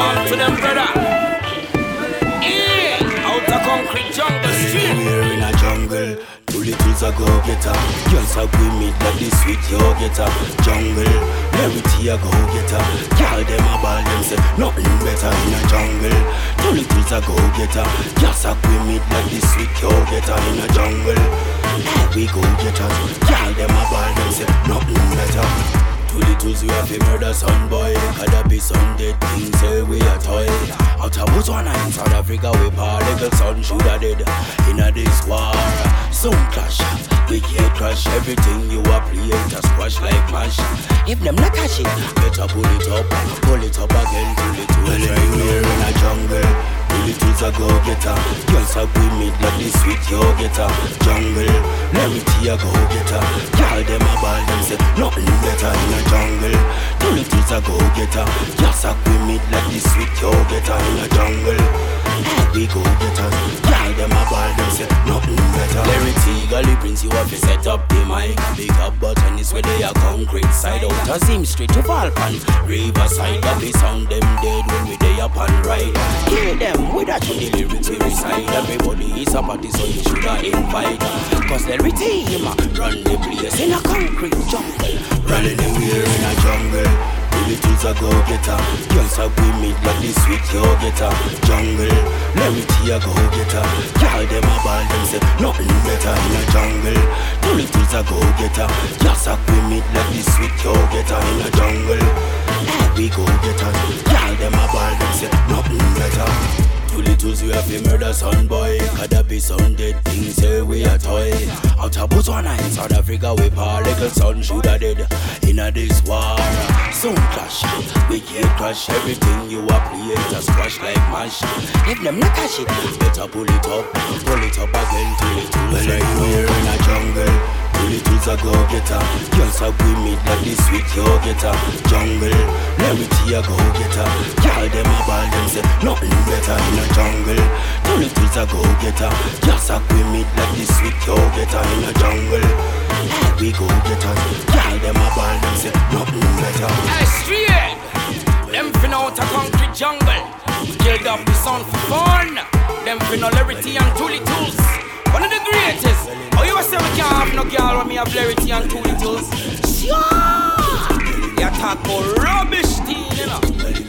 on to them, brother. Hey, out of concrete jungle street. We're in a jungle. Two littles a go getter. Girls a we meet that this sweet yo getter. Jungle, everything a go getter. Girl them a ball them say nothing better in a jungle. Two littles a go getter. Girls a we meet that this sweet yo getter in a jungle. We to murder son boy. Could that be some dead things say we a toy. Out of Botswana in South Africa we particle son shoulda dead In a this war Sound clash. We can't crash everything you a play Just squash like mash. If them not catch it Better pull it up. Pull it up again Pull it to Well anywhere in a jungle Littles a go getter Girls a with me like the sweet yo getter Jungle let me Larity a go getter Girl them a go getter Girls a with me like the sweet yo getter in the jungle we go getters. Girl, them a ball, them say nothing better. Larry Gully brings you up, to set up the mic. Big up button is where they are concrete side out. A Zim Street to Falcon. Riverside, that we sound them dead when we day up and ride. Hear them with that the lyrics we recite. Everybody is a party, so you should have invite. Cause Larry team run the place in a concrete jungle. Running anywhere in a jungle. A go getter. Girls a with me like the sweet yo getter. Jungle Larity a go getter. Girl them a ball them say nothing better in a jungle. Littles a go getter. Girls a with me like the sweet yo getter in a jungle. We go getter. Girl them a ball them say nothing better. Two littles we have to murder son boy. Could that be some dead things say we a toy. Out of Botswana in South Africa we par little son shoulda dead In a this war Sound clash We can't crash everything you a play Just crash like mash If them not catch it. Better pull it up Pull it up again till it Well anywhere in a jungle Littles a go getter Girls a with me like the sweet yo getter Jungle Larity a go getter Girl them a ball them say nothing better in a jungle. The littles a go getter Girls a with me like the sweet yo getter in a jungle We go getter Girl them a ball them say nothing mm, better Hey straight Them fin out a concrete jungle Killed up the sound for fun Them fin all Larity and Tooly Tools one of the greatest. Oh, you a say we can't have no girl when me have Larity and two littles? Sure. You talk about rubbish thing, you know.